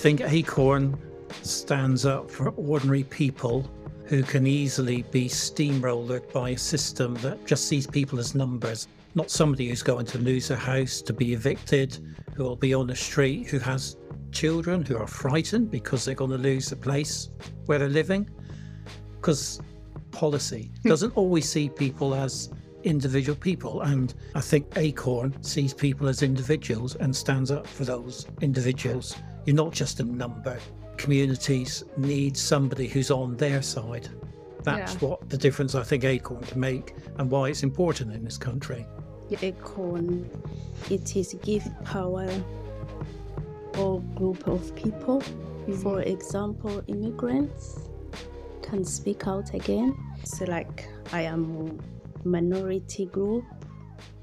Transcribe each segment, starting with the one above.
think Acorn stands up for ordinary people who can easily be steamrolled by a system that just sees people as numbers. Not somebody who's going to lose a house, to be evicted, who will be on the street, who has children who are frightened because they're going to lose the place where they're living. Because policy hmm. doesn't always see people as individual people. And I think Acorn sees people as individuals and stands up for those individuals. You're not just a number. Communities need somebody who's on their side. That's Yeah. what the difference I think Acorn can make and why it's important in this country. Acorn, it is give power or group of people. For mm-hmm. example, immigrants can speak out again. So like I am minority group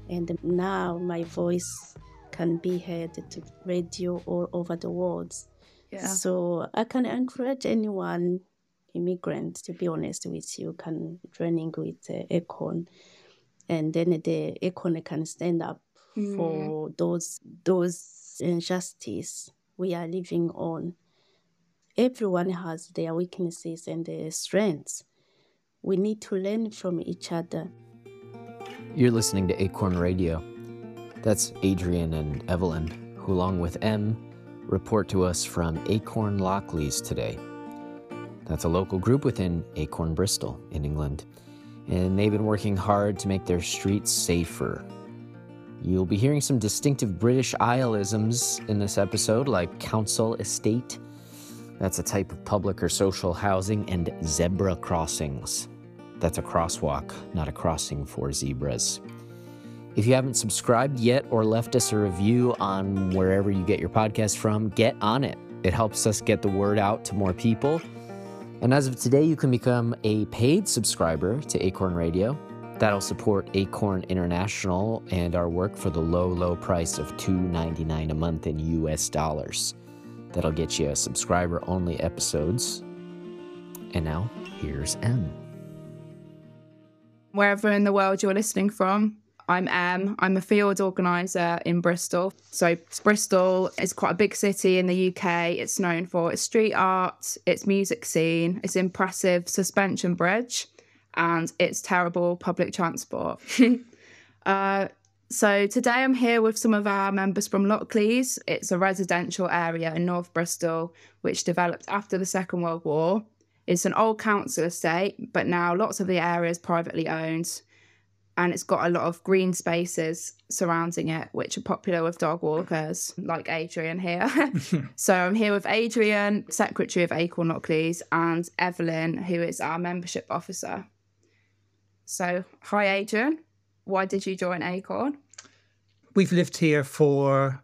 and now my voice can be heard to radio all over the world. Yeah. So I can encourage anyone, immigrant, to be honest with you, can joining with uh, Acorn, and then the Acorn can stand up for those those injustice we are living on. Everyone has their weaknesses and their strengths. We need to learn from each other. You're listening to Acorn Radio. That's Adrian and Evelyne, who, along with M, report to us from Acorn Lockleaze today. That's a local group within Acorn Bristol in England, and they've been working hard to make their streets safer. You'll be hearing some distinctive British Isleisms in this episode, like council estate. That's a type of public or social housing, and zebra crossings. That's a crosswalk, not a crossing for zebras. If you haven't subscribed yet or left us a review on wherever you get your podcast from, get on it. It helps us get the word out to more people. And as of today, you can become a paid subscriber to Acorn Radio. That'll support Acorn International and our work for the low, low price of $2.99 a month in US dollars. That'll get you subscriber only episodes. And now, here's M. wherever in the world you're listening from. I'm Em. I'm a field organizer in Bristol. So Bristol is quite a big city in the UK. It's known for its street art, its music scene, its impressive suspension bridge, and its terrible public transport. uh, so today I'm here with some of our members from Lockleaze. It's a residential area in North Bristol, which developed after the Second World War. It's an old council estate, but now lots of the area is privately owned. And it's got a lot of green spaces surrounding it, which are popular with dog walkers, like Adrian here. so I'm here with Adrian, Secretary of Acorn Lockleaze, and Evelyne, who is our membership officer. So, hi, Adrian. Why did you join Acorn? We've lived here for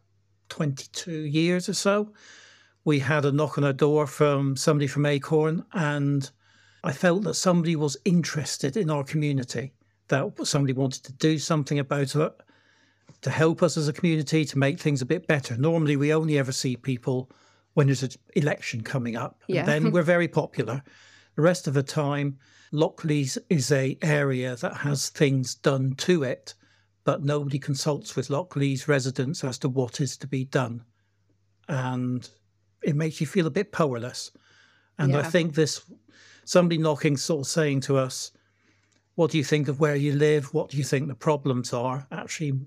22 years or so. We had a knock on our door from somebody from Acorn, and I felt that somebody was interested in our community, that somebody wanted to do something about it, to help us as a community, to make things a bit better. Normally, we only ever see people when there's an election coming up, and Yeah. then we're very popular. The rest of the time, Lockleaze is a area that has things done to it, but nobody consults with Lockleaze residents as to what is to be done. And it makes you feel a bit powerless. And I think this somebody knocking, sort of saying to us, What do you think of where you live? What do you think the problems are? Actually,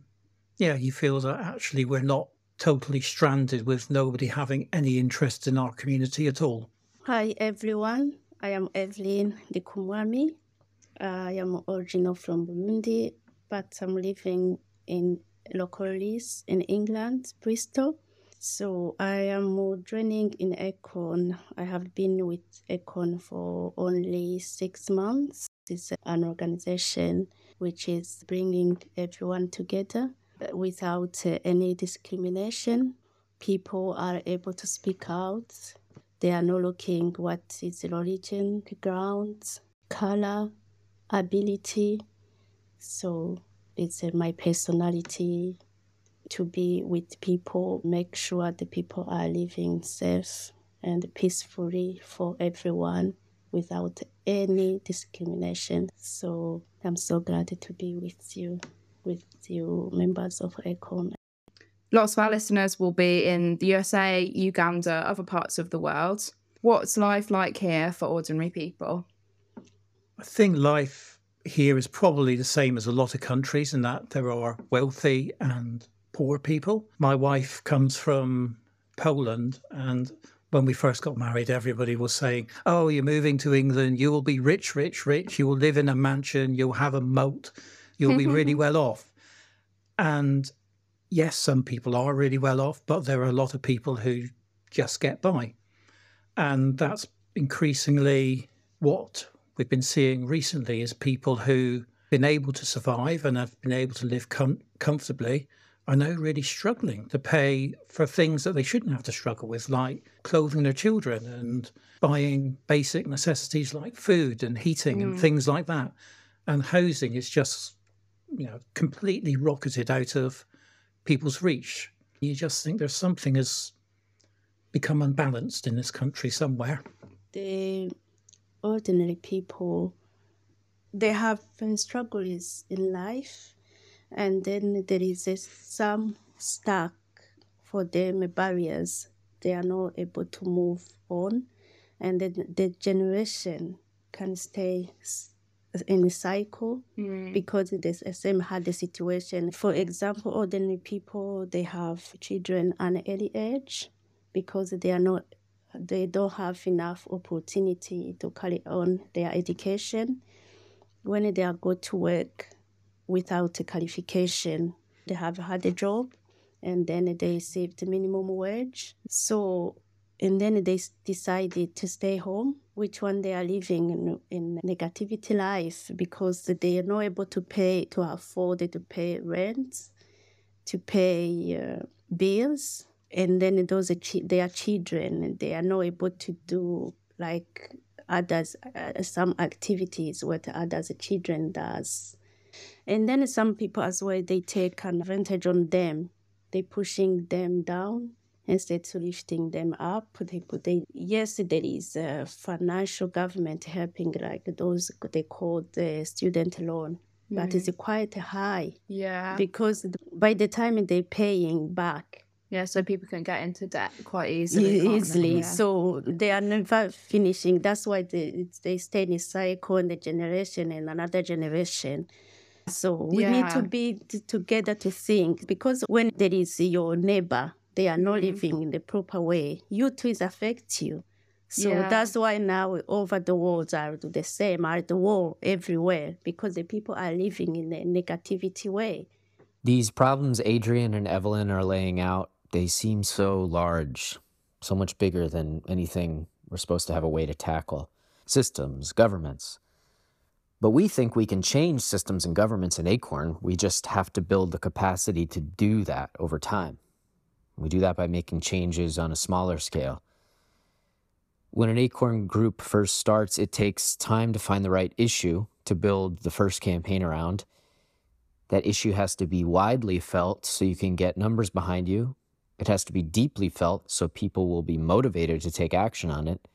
yeah, you feel that actually we're not totally stranded with nobody having any interest in our community at all. Hi everyone, I am Evelyne Ndikumwami. I am original from Burundi, but I'm living in Lockleaze in England, Bristol. So I am joining in Econ. I have been with Econ for only six months. It's an organization which is bringing everyone together without uh, any discrimination. People are able to speak out they are not looking what is religion, ground, color, ability. So it's uh, my personality to be with people, make sure the people are living safe and peacefully for everyone without any discrimination. So I'm so glad to be with you, with you members of ECON. Lots of our listeners will be in the USA, Uganda, other parts of the world. What's life like here for ordinary people? I think life here is probably the same as a lot of countries in that there are wealthy and poor people. My wife comes from Poland, and when we first got married, everybody was saying, Oh, you're moving to England, you will be rich, rich, rich, you will live in a mansion, you'll have a moat, you'll be really well off. And yes, some people are really well off, but there are a lot of people who just get by. And that's increasingly what we've been seeing recently is people who've been able to survive and have been able to live com- comfortably are now really struggling to pay for things that they shouldn't have to struggle with, like clothing their children and buying basic necessities like food and heating mm. and things like that. And housing is just, you know, completely rocketed out of people's reach. You just think there's something has become unbalanced in this country somewhere. The ordinary people, they have struggles in life, and then there is a, some stuck for them barriers. They are not able to move on, and then the generation can stay in a cycle mm. because the same hard situation. For example, ordinary people they have children at an early age because they are not they don't have enough opportunity to carry on their education. When they are go to work without a qualification, they have had a job and then they saved the minimum wage. So and then they decided to stay home. Which one they are living in, in negativity life because they are not able to pay to afford to pay rent to pay uh, bills. And then those their children and they are not able to do like others uh, some activities what others children does and then some people as well they take advantage on them they pushing them down instead of lifting them up they put they yes there is a financial government helping like those they call the student loan but it's mm. quite high yeah because by the time they're paying back yeah, so people can get into debt quite easily. Easily. Yeah. So they are never finishing. That's why they, they stay in a cycle and the generation and another generation. So we yeah. need to be t- together to think because when there is your neighbor they are not mm-hmm. living in the proper way, you too is affect you. So yeah. that's why now over the world are the same, are the war everywhere because the people are living in a negativity way. These problems Adrian and Evelyne are laying out, they seem so large, so much bigger than anything we're supposed to have a way to tackle. Systems, governments. But we think we can change systems and governments in Acorn. We just have to build the capacity to do that over time. We do that by making changes on a smaller scale. When an Acorn group first starts, it takes time to find the right issue to build the first campaign around. That issue has to be widely felt so you can get numbers behind you. It has to be deeply felt so people will be motivated to take action on it.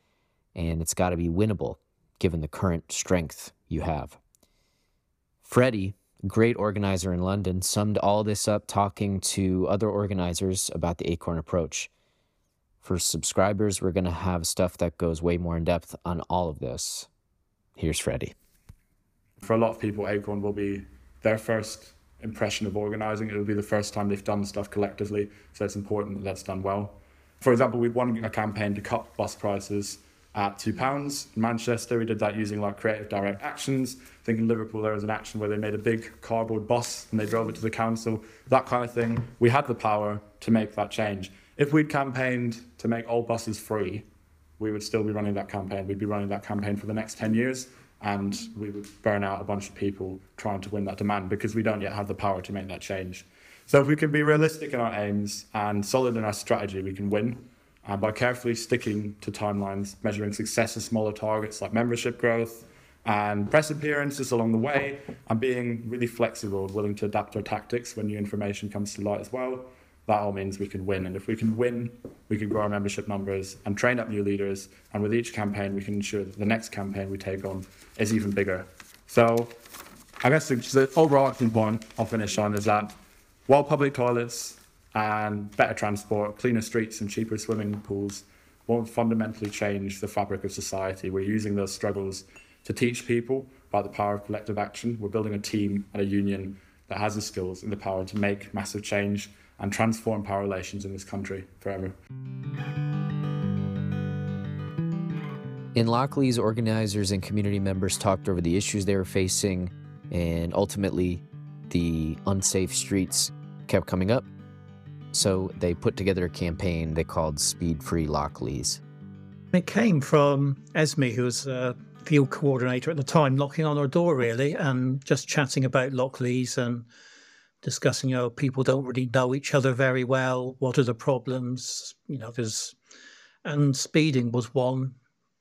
And it's got to be winnable given the current strength you have. Freddie great organizer in London, summed all this up talking to other organizers about the Acorn approach. For subscribers, we're going to have stuff that goes way more in depth on all of this. Here's Freddie. For a lot of people, Acorn will be their first impression of organizing. It will be the first time they've done stuff collectively, so it's important that that's done well. For example, we won a campaign to cut bus prices at two pounds. Manchester, we did that using like creative direct actions. I think in Liverpool there was an action where they made a big cardboard bus and they drove it to the council. That kind of thing. We had the power to make that change. If we'd campaigned to make all buses free, we would still be running that campaign. We'd be running that campaign for the next 10 years and we would burn out a bunch of people trying to win that demand because we don't yet have the power to make that change. So if we can be realistic in our aims and solid in our strategy, we can win uh, by carefully sticking to timelines, measuring success of smaller targets like membership growth and press appearances along the way, and being really flexible and willing to adapt our tactics when new information comes to light as well. That all means we can win. And if we can win, we can grow our membership numbers and train up new leaders. And with each campaign, we can ensure that the next campaign we take on is even bigger. So I guess the, the overarching point I'll finish on is that while public toilets and better transport, cleaner streets, and cheaper swimming pools won't fundamentally change the fabric of society. We're using those struggles to teach people about the power of collective action. We're building a team and a union that has the skills and the power to make massive change and transform power relations in this country forever. In Lockleaze, organizers and community members talked over the issues they were facing, and ultimately, the unsafe streets kept coming up. So they put together a campaign they called Speed Free Lockleaze. It came from Esme, who was a field coordinator at the time, knocking on our door really and just chatting about Lockleaze and discussing, you know, people don't really know each other very well. What are the problems? You know, there's, and speeding was one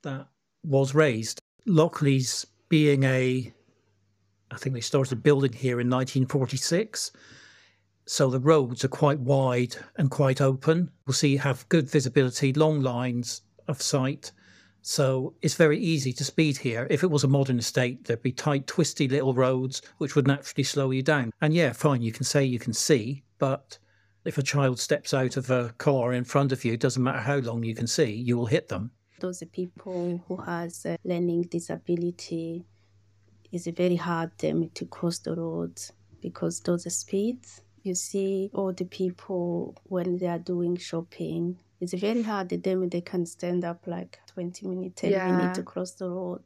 that was raised. Lockleaze being a, I think they started building here in 1946. So the roads are quite wide and quite open. We'll see you have good visibility, long lines of sight. So it's very easy to speed here. If it was a modern estate, there'd be tight, twisty little roads which would naturally slow you down. And yeah, fine, you can say you can see, but if a child steps out of a car in front of you, doesn't matter how long you can see, you will hit them those people who has a learning disability it's very hard them to cross the roads because those speeds you see all the people when they are doing shopping it's very hard them they can stand up like 20 minutes 10 yeah. minutes to cross the road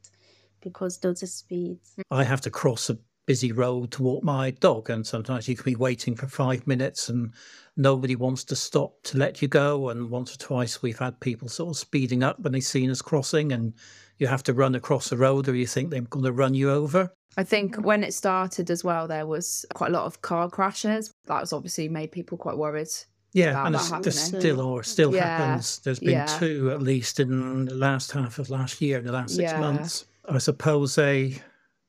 because those are speeds i have to cross a busy road to walk my dog and sometimes you can be waiting for five minutes and nobody wants to stop to let you go. And once or twice we've had people sort of speeding up when they've seen us crossing and you have to run across the road or you think they're going to run you over. I think when it started as well, there was quite a lot of car crashes. That was obviously made people quite worried. Yeah, and it's, still or still yeah. happens. There's been yeah. two at least in the last half of last year, in the last six yeah. months. I suppose a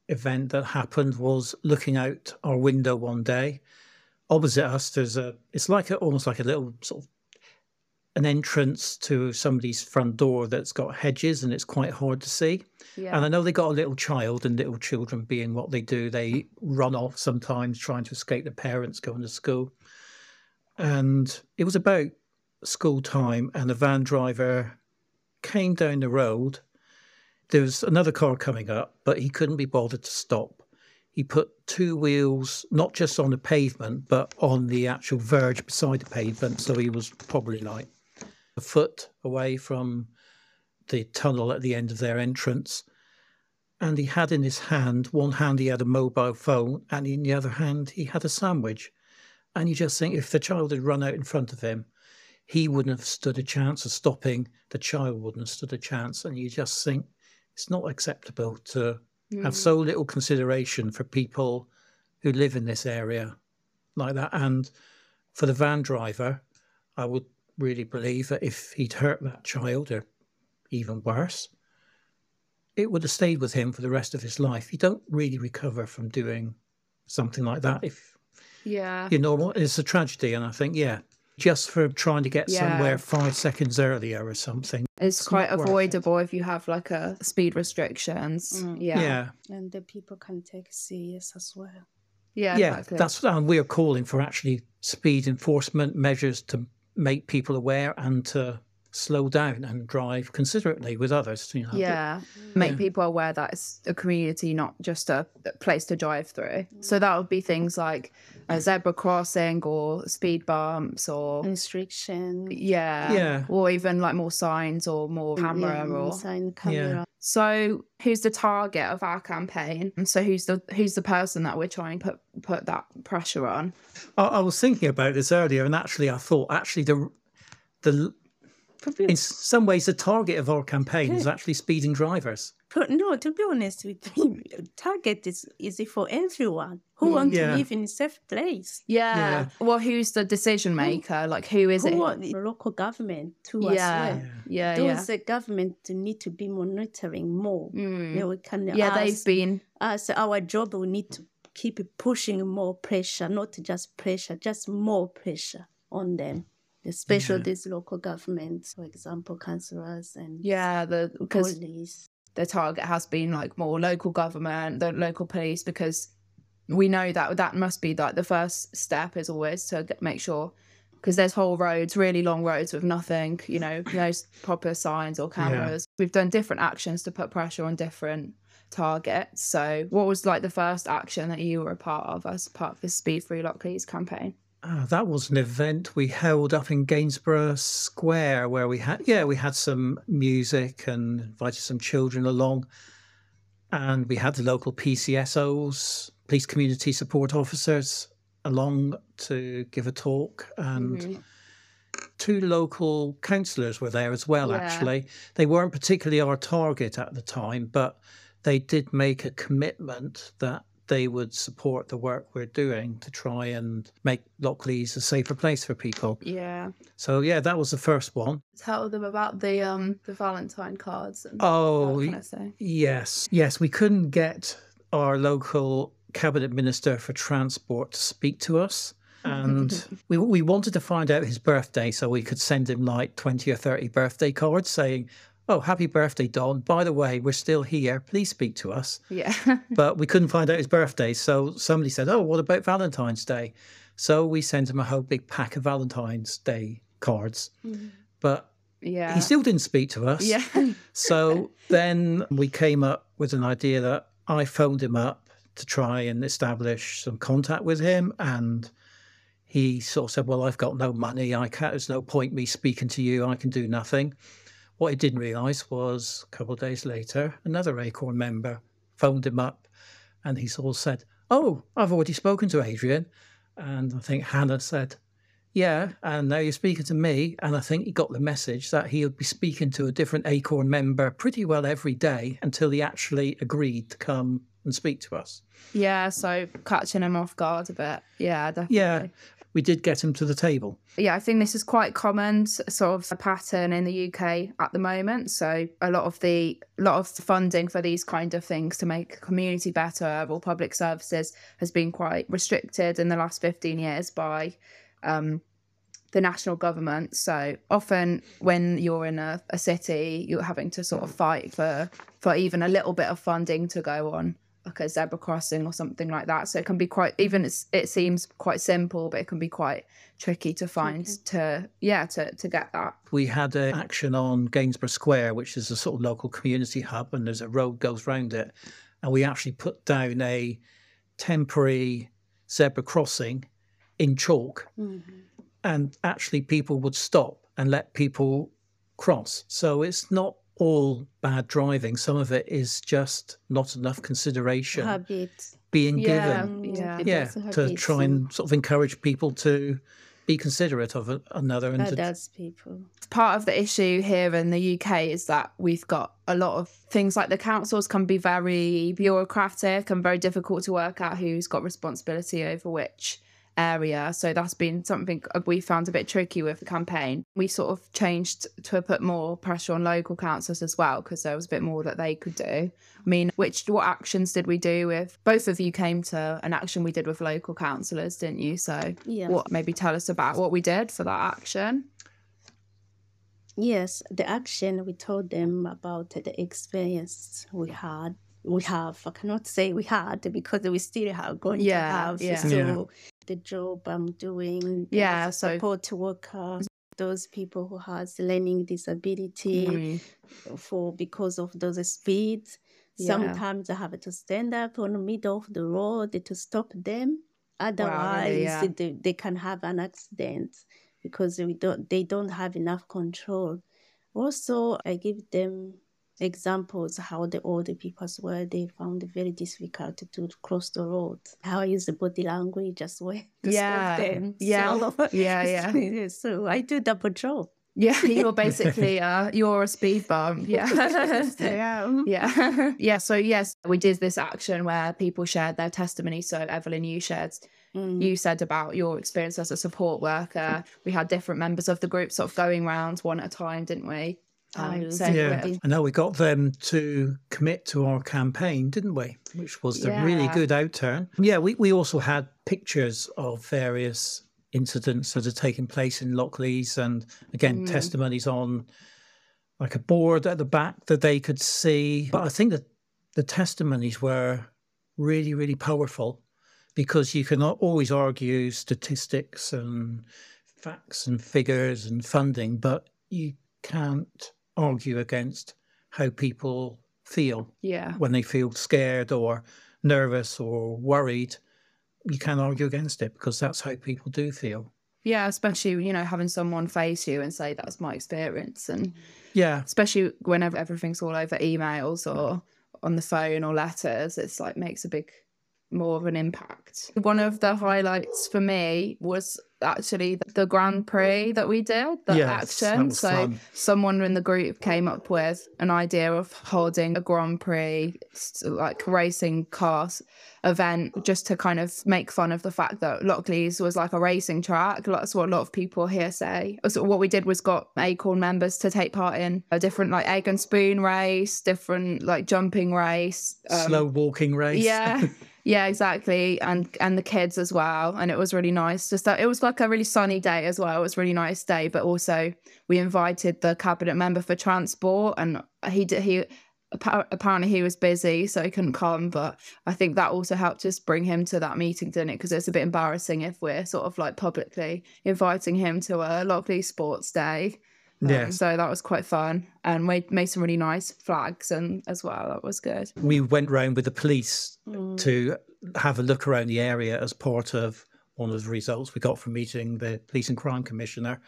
event that happened was looking out our window one day opposite us, there's a. It's like a, almost like a little sort of an entrance to somebody's front door that's got hedges and it's quite hard to see. Yeah. And I know they got a little child, and little children being what they do, they run off sometimes trying to escape their parents going to school. And it was about school time, and a van driver came down the road. There was another car coming up, but he couldn't be bothered to stop. He put two wheels not just on the pavement but on the actual verge beside the pavement so he was probably like a foot away from the tunnel at the end of their entrance. And he had in his hand one hand he had a mobile phone and in the other hand he had a sandwich. And you just think if the child had run out in front of him he wouldn't have stood a chance of stopping. The child wouldn't have stood a chance. And you just think it's not acceptable to mm. have so little consideration for people who live in this area like that. And for the van driver, I would really believe that if he'd hurt that child, or even worse, it would have stayed with him for the rest of his life. You don't really recover from doing something like that if yeah you know it's a tragedy and i think yeah just for trying to get yeah. somewhere five seconds earlier or something. It's, it's quite avoidable it. if you have like a speed restrictions. Mm. Yeah. Yeah. And the people can take serious as well. Yeah. Yeah. Exactly. That's and we're calling for actually speed enforcement measures to make people aware and to slow down and drive considerately with others. You know, yeah, make yeah. people aware that it's a community, not just a place to drive through. Mm. So that would be things like a zebra crossing or speed bumps or restriction. Yeah, yeah, or even like more signs or more camera yeah, or sign camera. Yeah. So who's the target of our campaign? So who's the who's the person that we're trying to put put that pressure on? I, I was thinking about this earlier, and actually, I thought actually the the in some ways, the target of our campaign is actually speeding drivers. But no, to be honest with you, target is easy for everyone who mm. want yeah. to live in a safe place. Yeah. yeah. Well, who's the decision maker? Like, who is who it? The local government too yeah. as well. Yeah, Those yeah. government need to be monitoring more. Mm. You know, we can yeah, ask, they've been. As our job, we need to keep pushing more pressure, not just pressure, just more pressure on them especially yeah. these local governments, for example, councillors and yeah, the police. The target has been like more local government, the local police, because we know that that must be like the first step is always to make sure because there's whole roads, really long roads with nothing, you know, no proper signs or cameras. Yeah. We've done different actions to put pressure on different targets. So, what was like the first action that you were a part of as part of the Speed Free Lockleaze campaign? Uh, that was an event we held up in Gainsborough Square where we had, yeah, we had some music and invited some children along. And we had the local PCSOs, police community support officers, along to give a talk. And mm-hmm. two local councillors were there as well, yeah. actually. They weren't particularly our target at the time, but they did make a commitment that they would support the work we're doing to try and make Lockleaze a safer place for people. Yeah. So yeah, that was the first one. Tell them about the um the Valentine cards. And oh, yes, yes. We couldn't get our local cabinet minister for transport to speak to us. And we, we wanted to find out his birthday so we could send him like 20 or 30 birthday cards saying, Oh, happy birthday, Don. By the way, we're still here. Please speak to us. Yeah. but we couldn't find out his birthday. So somebody said, Oh, what about Valentine's Day? So we sent him a whole big pack of Valentine's Day cards. Mm. But yeah. he still didn't speak to us. Yeah. so then we came up with an idea that I phoned him up to try and establish some contact with him. And he sort of said, Well, I've got no money. I can't, there's no point me speaking to you. I can do nothing. What he didn't realise was a couple of days later, another Acorn member phoned him up and he of said, Oh, I've already spoken to Adrian. And I think Hannah said, Yeah, and now you're speaking to me. And I think he got the message that he would be speaking to a different Acorn member pretty well every day until he actually agreed to come and speak to us. Yeah, so catching him off guard a bit. Yeah, definitely. Yeah we did get him to the table. Yeah, I think this is quite common sort of a pattern in the UK at the moment. So a lot of the a lot of funding for these kind of things to make community better or public services has been quite restricted in the last 15 years by um, the national government. So often when you're in a, a city, you're having to sort of fight for for even a little bit of funding to go on like a zebra crossing or something like that. So it can be quite even it's, it seems quite simple, but it can be quite tricky to find okay. to yeah to to get that. We had an action on Gainsborough Square, which is a sort of local community hub, and there's a road goes round it, and we actually put down a temporary zebra crossing in chalk, mm-hmm. and actually people would stop and let people cross. So it's not all bad driving. Some of it is just not enough consideration habit being yeah, given. Mm, yeah, yeah, to try and sort of encourage people to be considerate of another and that's people. Part of the issue here in the UK is that we've got a lot of things like the councils can be very bureaucratic and very difficult to work out who's got responsibility over which area. So that's been something uh, we found a bit tricky with the campaign. We sort of changed to put more pressure on local councils as well because there was a bit more that they could do. I mean, which what actions did we do with both of you came to an action we did with local councillors, didn't you? So yeah. what maybe tell us about what we did for that action? Yes, the action we told them about the experience we had we have. I cannot say we had because we still have going yeah, to have. Yeah. So yeah the job I'm doing. Yeah, so support workers, those people who has learning disability mm. for because of those speeds. Yeah. Sometimes I have to stand up on the middle of the road to stop them. Otherwise, wow, yeah. they, they can have an accident because we don't they don't have enough control. Also, I give them examples how the older people were they found it very difficult to cross the road how I use the body language as well yeah yeah so, yeah yeah so I do double job yeah, you're basically uh you're a speed bump. Yeah. yeah. Yeah. yeah. So yes, we did this action where people shared their testimony. So Evelyne, you shared mm. you said about your experience as a support worker. We had different members of the group sort of going round one at a time, didn't we? Um, so yeah, I know we got them to commit to our campaign, didn't we? Which was a really good outturn. Yeah, we, we also had pictures of various incidents that had taken place in Lockleaze and again mm. testimonies on like a board at the back that they could see. But I think that the testimonies were really, really powerful because you can always argue statistics and facts and figures and funding, but you can't argue against how people feel Yeah. when they feel scared or nervous or worried. You can't argue against it because that's how people do feel. Yeah, especially, you know, having someone face you and say that's my experience and Yeah, especially whenever everything's all over emails or on the phone or letters, it's like makes a big more of an impact. One of the highlights for me was actually the Grand Prix that we did, the Yes, that action. So fun. someone in the group came up with an idea of holding a Grand Prix like racing cars event just to kind of make fun of the fact that Lockleaze was like a racing track. That's what a lot of people here say. So what we did was got Acorn members to take part in a different like egg and spoon race, different like jumping race. um, slow walking race. yeah. Yeah, exactly. And and the kids as well. And it was really nice. Just that it was like a really sunny day as well. It was a really nice day. But also we invited the cabinet member for transport and he did he apparently he was busy so he couldn't come but i think that also helped us bring him to that meeting didn't it because it's a bit embarrassing if we're sort of like publicly inviting him to a Lockleaze sports day Um, so that was quite fun and made, made some really nice flags and as well that was good we went round with the police Mm. to have a look around the area as part of one of the results we got from meeting the police and crime commissioner.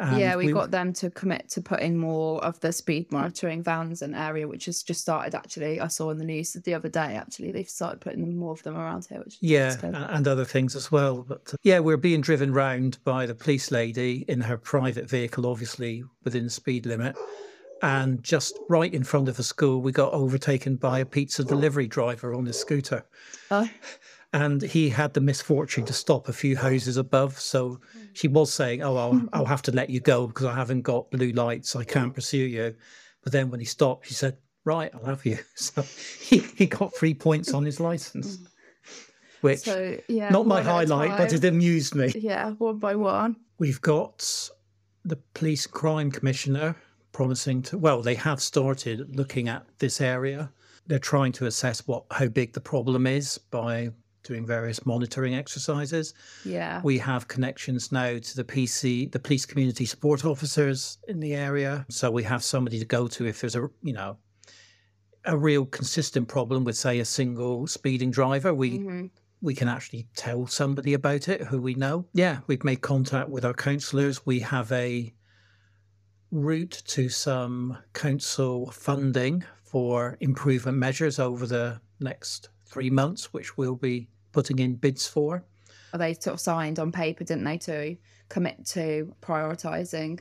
And yeah, we, got them to commit to putting more of the speed monitoring vans in area, which has just started actually. I saw in the news the other day actually they've started putting more of them around here. Which Yeah, and other things as well. But uh, yeah, we're being driven round by the police lady in her private vehicle, obviously within the speed limit. And just right in front of the school, we got overtaken by a pizza delivery driver on his scooter. Oh, and he had the misfortune to stop a few houses above. So she was saying, "Oh, I'll, mm-hmm. I'll have to let you go because I haven't got blue lights. I can't pursue you." But then when he stopped, she said, "Right, I'll have you." So he, he got three points on his license, mm. which so yeah, not my one at a highlight, but it amused me. yeah, one by one. We've got the police crime commissioner promising to. Well, they have started looking at this area. They're trying to assess what how big the problem is by doing various monitoring exercises. Yeah, We have connections now to the PC, the police community support officers in the area. So we have somebody to go to if there's a, you know, a real consistent problem with, say, a single speeding driver. We Mhm. we can actually tell somebody about it who we know. Yeah, we've made contact with our councillors. We have a route to some council funding for improvement measures over the next three months, which we'll be putting in bids for. they sort of signed on paper, didn't they, to commit to prioritising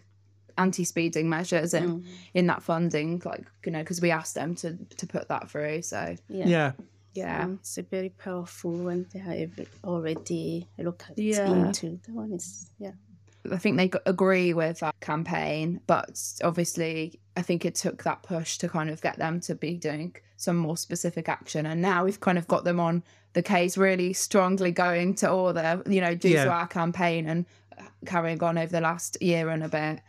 anti-speeding measures in Mm. in that funding, like you know, because we asked them to to put that through. So Yeah. Yeah. yeah, Um, it's very powerful when they have already looked Yeah. into that one is yeah I think they agree with that campaign, but obviously, I think it took that push to kind of get them to be doing some more specific action. And now we've kind of got them on the case, really strongly going to all the, you know, due Yeah. to our campaign and carrying on over the last year and a bit.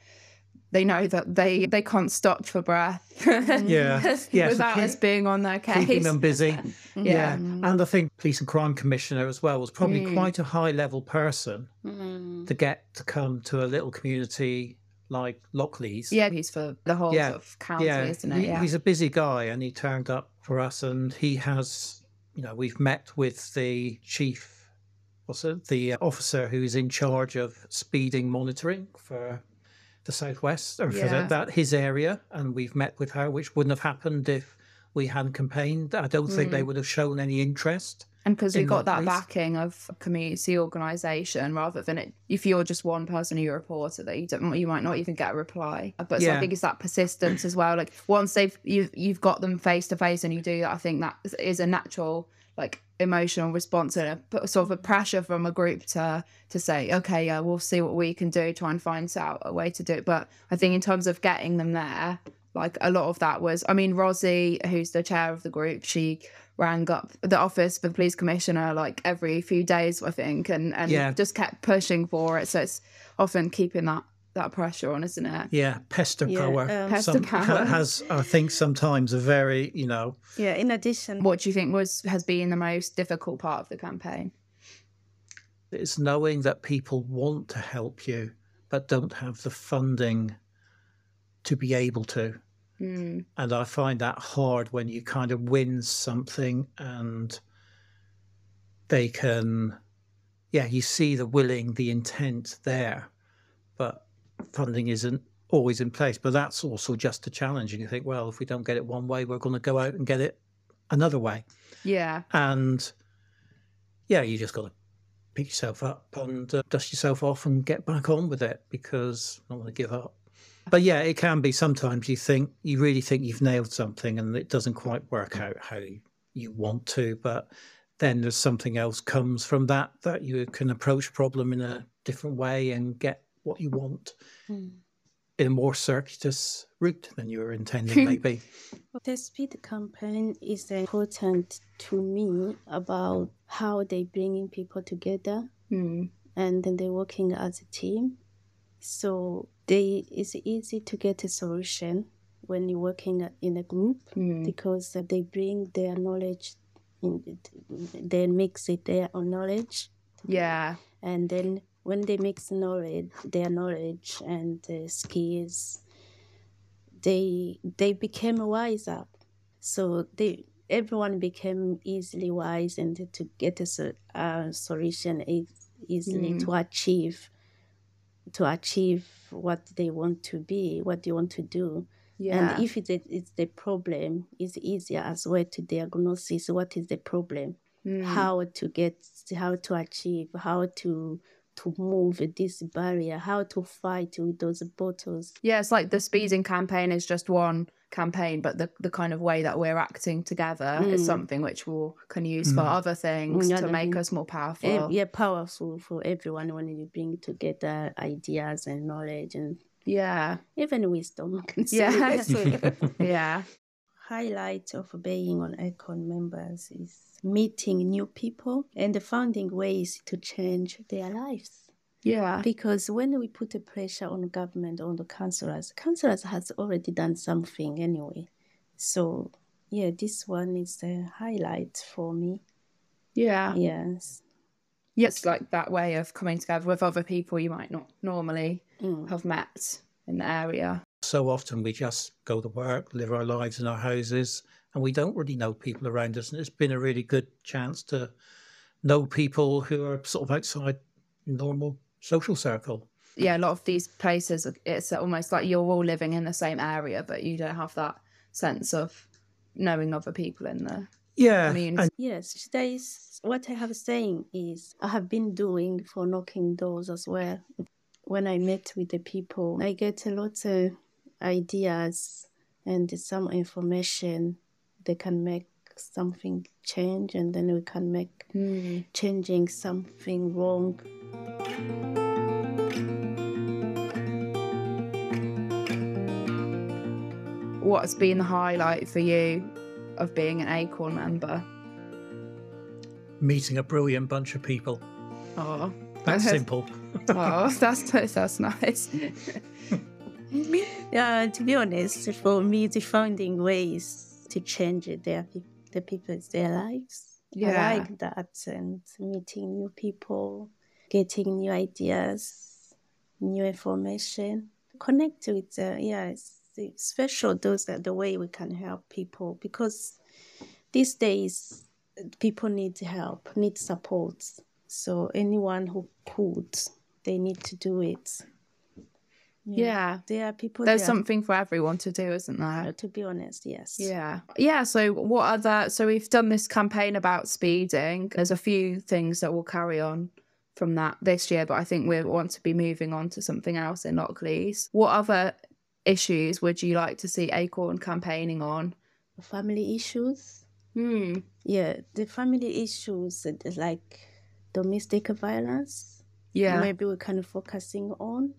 They know that they they can't stop for breath. Yeah. Yeah, so without keep- us being on their case. Keeping them busy. Yeah. And I think police and crime commissioner as well was probably Mm. quite a high level person Mm. to get to come to a little community like Lockleaze. Yeah, he's for the whole Yeah. sort of county, yeah, isn't it? Yeah. he's a busy guy and he turned up for us and he has, you know, we've met with the chief, what's it, the officer who's in charge of speeding monitoring for the southwest or for Yeah. the, that his area, and we've met with her, which wouldn't have happened if we hadn't campaigned. I don't think Mm. they would have shown any interest. And because we got that backing of a community organisation, rather than it, if you're just one person who you report it, that you don't, you might not even get a reply. Uh, but so I think it's that persistence as well. Like once they've you've you've got them face to face and you do that, I think that is- a natural like emotional response and a sort of a pressure from a group to to say, okay, yeah, we'll see what we can do, try and find out a way to do it. But I think in terms of getting them there, like a lot of that was, I mean, Rosie, who's the chair of the group, she rang up the office for the police commissioner like every few days, I think, and and Yeah. just kept pushing for it. So it's often keeping that that pressure on, isn't it? Yeah, pester Yeah, power. um, Pester Some- power. has, I think, sometimes a very, you know, yeah in addition What do you think was has been the most difficult part of the campaign? It's knowing that people want to help you, but don't have the funding to be able to. Mm. And I find that hard when you kind of win something and they can, yeah, you see the willing, the intent there, but funding isn't always in place. But that's also just a challenge. And you think, well, if we don't get it one way, we're going to go out and get it another way. Yeah. And yeah, you just got to pick yourself up and uh, dust yourself off and get back on with it because I don't want to give up. But yeah, it can be sometimes you think, you really think you've nailed something and it doesn't quite work out how you want to. But then there's something else comes from that that you can approach problem in a different way and get what you want Mm. in a more circuitous route than you were intending, maybe. The speed campaign is important to me about how they bringing people together Mm. and then they're working as a team. So they it's easy to get a solution when you're working in a group Mm. because they bring their knowledge, in, they mix it their own knowledge, Yeah. and then when they mix knowledge, their knowledge and uh, skills, they they became wiser. So they everyone became easily wise and to get a so- uh, solution is easily Mm. to achieve to achieve what they want to be, what they want to do. Yeah. And if it, it's the problem, it's easier as well to diagnose what is the problem, Mm. how to get, how to achieve, how to to move this barrier, how to fight with those bottles. Yeah, it's like the speeding campaign is just one campaign, but the, the kind of way that we're acting together is Mm. something which we can use for Mm. other things Mm, to make us more powerful. Yeah, powerful for everyone when you bring together ideas and knowledge and Yeah. even wisdom. Yeah. So, Yeah. highlight of being on Econ members is meeting new people and finding ways to change their lives. Yeah. Because when we put a pressure on government, on the councillors, councillors has already done something anyway. So yeah, this one is a highlight for me. Yeah. Yes. Yes, like that way of coming together with other people you might not normally Mm. have met in the area. so often we just go to work, live our lives in our houses, and we don't really know people around us. And it's been a really good chance to know people who are sort of outside normal social circle. Yeah, a lot of these places, it's almost like you're all living in the same area, but you don't have that sense of knowing other people in there. Yeah, community. and Yes, there is what I have saying is I have been doing for knocking doors as well. When I met with the people, I get a lot of ideas and some information they can make something change and then we can make Hmm. changing something wrong. What's been the highlight for you of being an Acorn member? meeting a brilliant bunch of people. Oh, That's simple. oh, that's that's nice. Yeah, to be honest, for me, it's finding ways to change their pe- the people's their lives. Yeah. I like that and meeting new people, getting new ideas, new information, connect with. Uh, yeah, it's special. Those are the way we can help people because these days people need help, need support. So anyone who could, they need to do it. Yeah. There are people. There's there- something for everyone to do, isn't uh, there? To be honest, yes. Yeah. Yeah. So, what other? So, we've done this campaign about speeding. There's a few things that will carry on from that this year, but I think we want to be moving on to something else in Lockleaze. What other issues would you like to see Acorn campaigning on? Family issues. Hmm. Yeah, the family issues uh, like domestic violence. Yeah. Maybe we're kind of focusing on.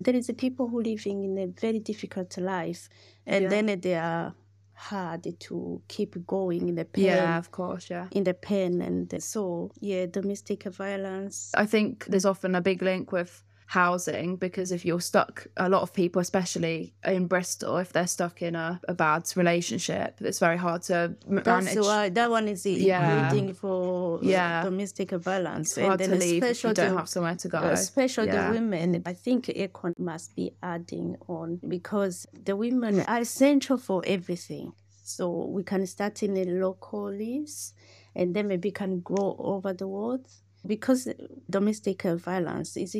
There is a people who living in a very difficult life, and Yeah. then they are hard to keep going in the pain. Yeah. Of course. Yeah. In the pain, and so yeah, domestic violence. I think there's often a big link with housing because if you're stuck, a lot of people, especially in Bristol, if they're stuck in a, a bad relationship, it's very hard to m- That's why that one is Yeah. including for Yeah. domestic violence. It's hard to leave if you don't have somewhere to go. Especially Yeah. the women. I think Econ must be adding on because the women are essential for everything. So we can start in the local lives and then maybe can grow over the world because domestic violence is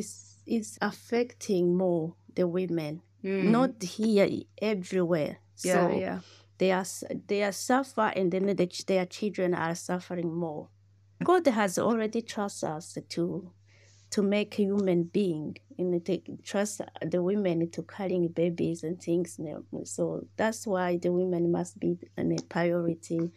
is, affecting more the women. Mm. Not here, everywhere. yeah, so yeah. they are they are suffer and then the, their children are suffering more. God has already trust us to to make human being and to trust the women to carrying babies and things. So that's why the women must be a priority.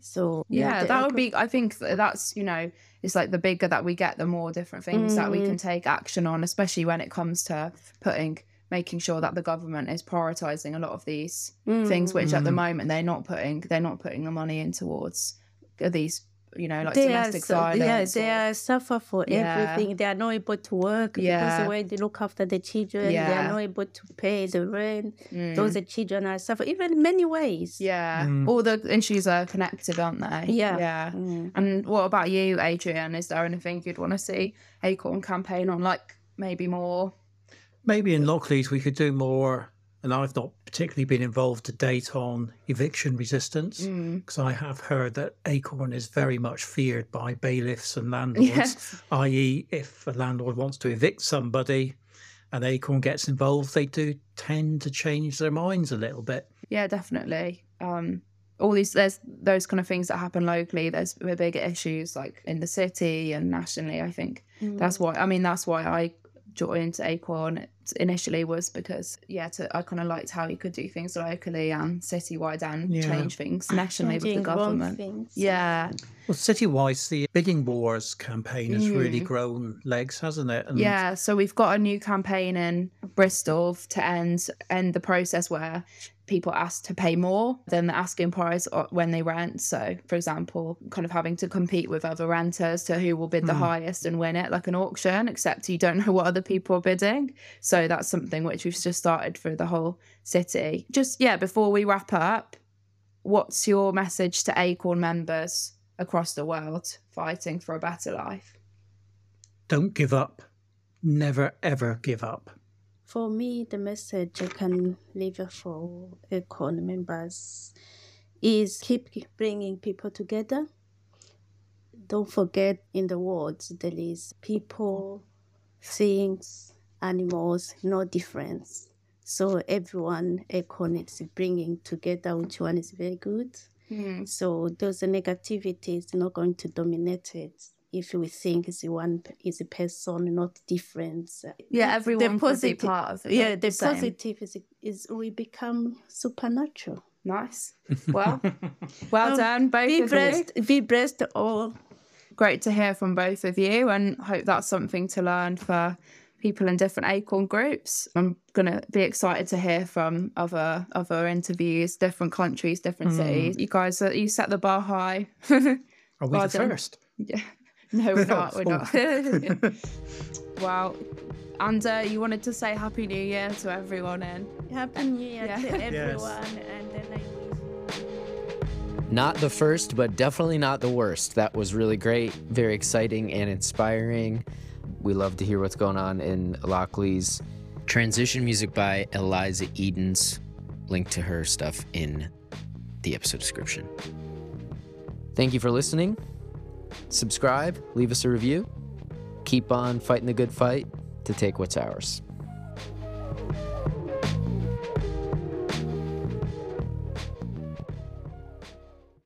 So Yeah, the that would be. I think that's you know, it's like the bigger that we get, the more different things that we Mm. can take action on, especially when it comes to putting, making sure that the government is prioritizing a lot of these things, which at the Mm. moment they're not putting, they're not putting the money in towards these, you know, like they domestic are, su- violence. Yeah, they or- are suffer for Yeah. everything. They are not able to work Yeah. because the way they look after the children, they are not able to pay the rent. Mm. Those the children are suffer even in many ways. yeah, Mm. all the issues are connected, aren't they? Yeah. yeah. Mm. And what about you, Adrian? Is there anything you'd want to see Acorn campaign on, like maybe more? Maybe in Lockleaze we could do more, and I've not particularly been involved to date on eviction resistance Mm. because I have heard that Acorn is very much feared by bailiffs and landlords. Yes. i.e., if a landlord wants to evict somebody and Acorn gets involved, they do tend to change their minds a little bit. Yeah, definitely. Um, all these there's those kind of things that happen locally. There's bigger issues like in the city and nationally. I think Mm. that's why. I mean, that's why I joined Acorn initially was because yeah, to, I kind of liked how you could do things locally and citywide and Yeah. change things nationally with the government. things. Yeah, Well, city-wise, the Bidding Wars campaign has really Mm. grown legs, hasn't it? And Yeah, so we've got a new campaign in Bristol to end end the process where people ask to pay more than the asking price when they rent. So, for example, kind of having to compete with other renters to who will bid the Hmm. highest and win it, like an auction, except you don't know what other people are bidding. So that's something which we've just started for the whole city. Just yeah, before we wrap up, what's your message to Acorn members across the world fighting for a better life? Don't give up. Never, ever give up. For me, the message I can leave for Acorn members is keep bringing people together. Don't forget in the world there is people, things, animals, no difference. So everyone Acorn is bringing together, which one is very good. Hmm. So those negativity is not going to dominate it. If we think is one is a person, not difference. Yeah, everyone could be positive- part of it. Yeah, the same. positive is is we become supernatural. Nice. Well, well Um, done, both Be of you. blessed, be blessed all. Great to hear from both of you, and hope that's something to learn for people in different Acorn groups. I'm gonna be excited to hear from other other interviews, different countries, different cities. You guys, you set the bar high. Are we Well the done. first? yeah. No, we're not. We're not. wow. And uh, you wanted to say Happy New Year to everyone in. Happy New Year Yeah. to Yes. everyone, and then I Not the first, but definitely not the worst. That was really great, very exciting and inspiring. We love to hear what's going on in Lockleaze. Transition music by Eliza Edens. Link to her stuff in the episode description. Thank you for listening. Subscribe, leave us a review. Keep on fighting the good fight to take what's ours.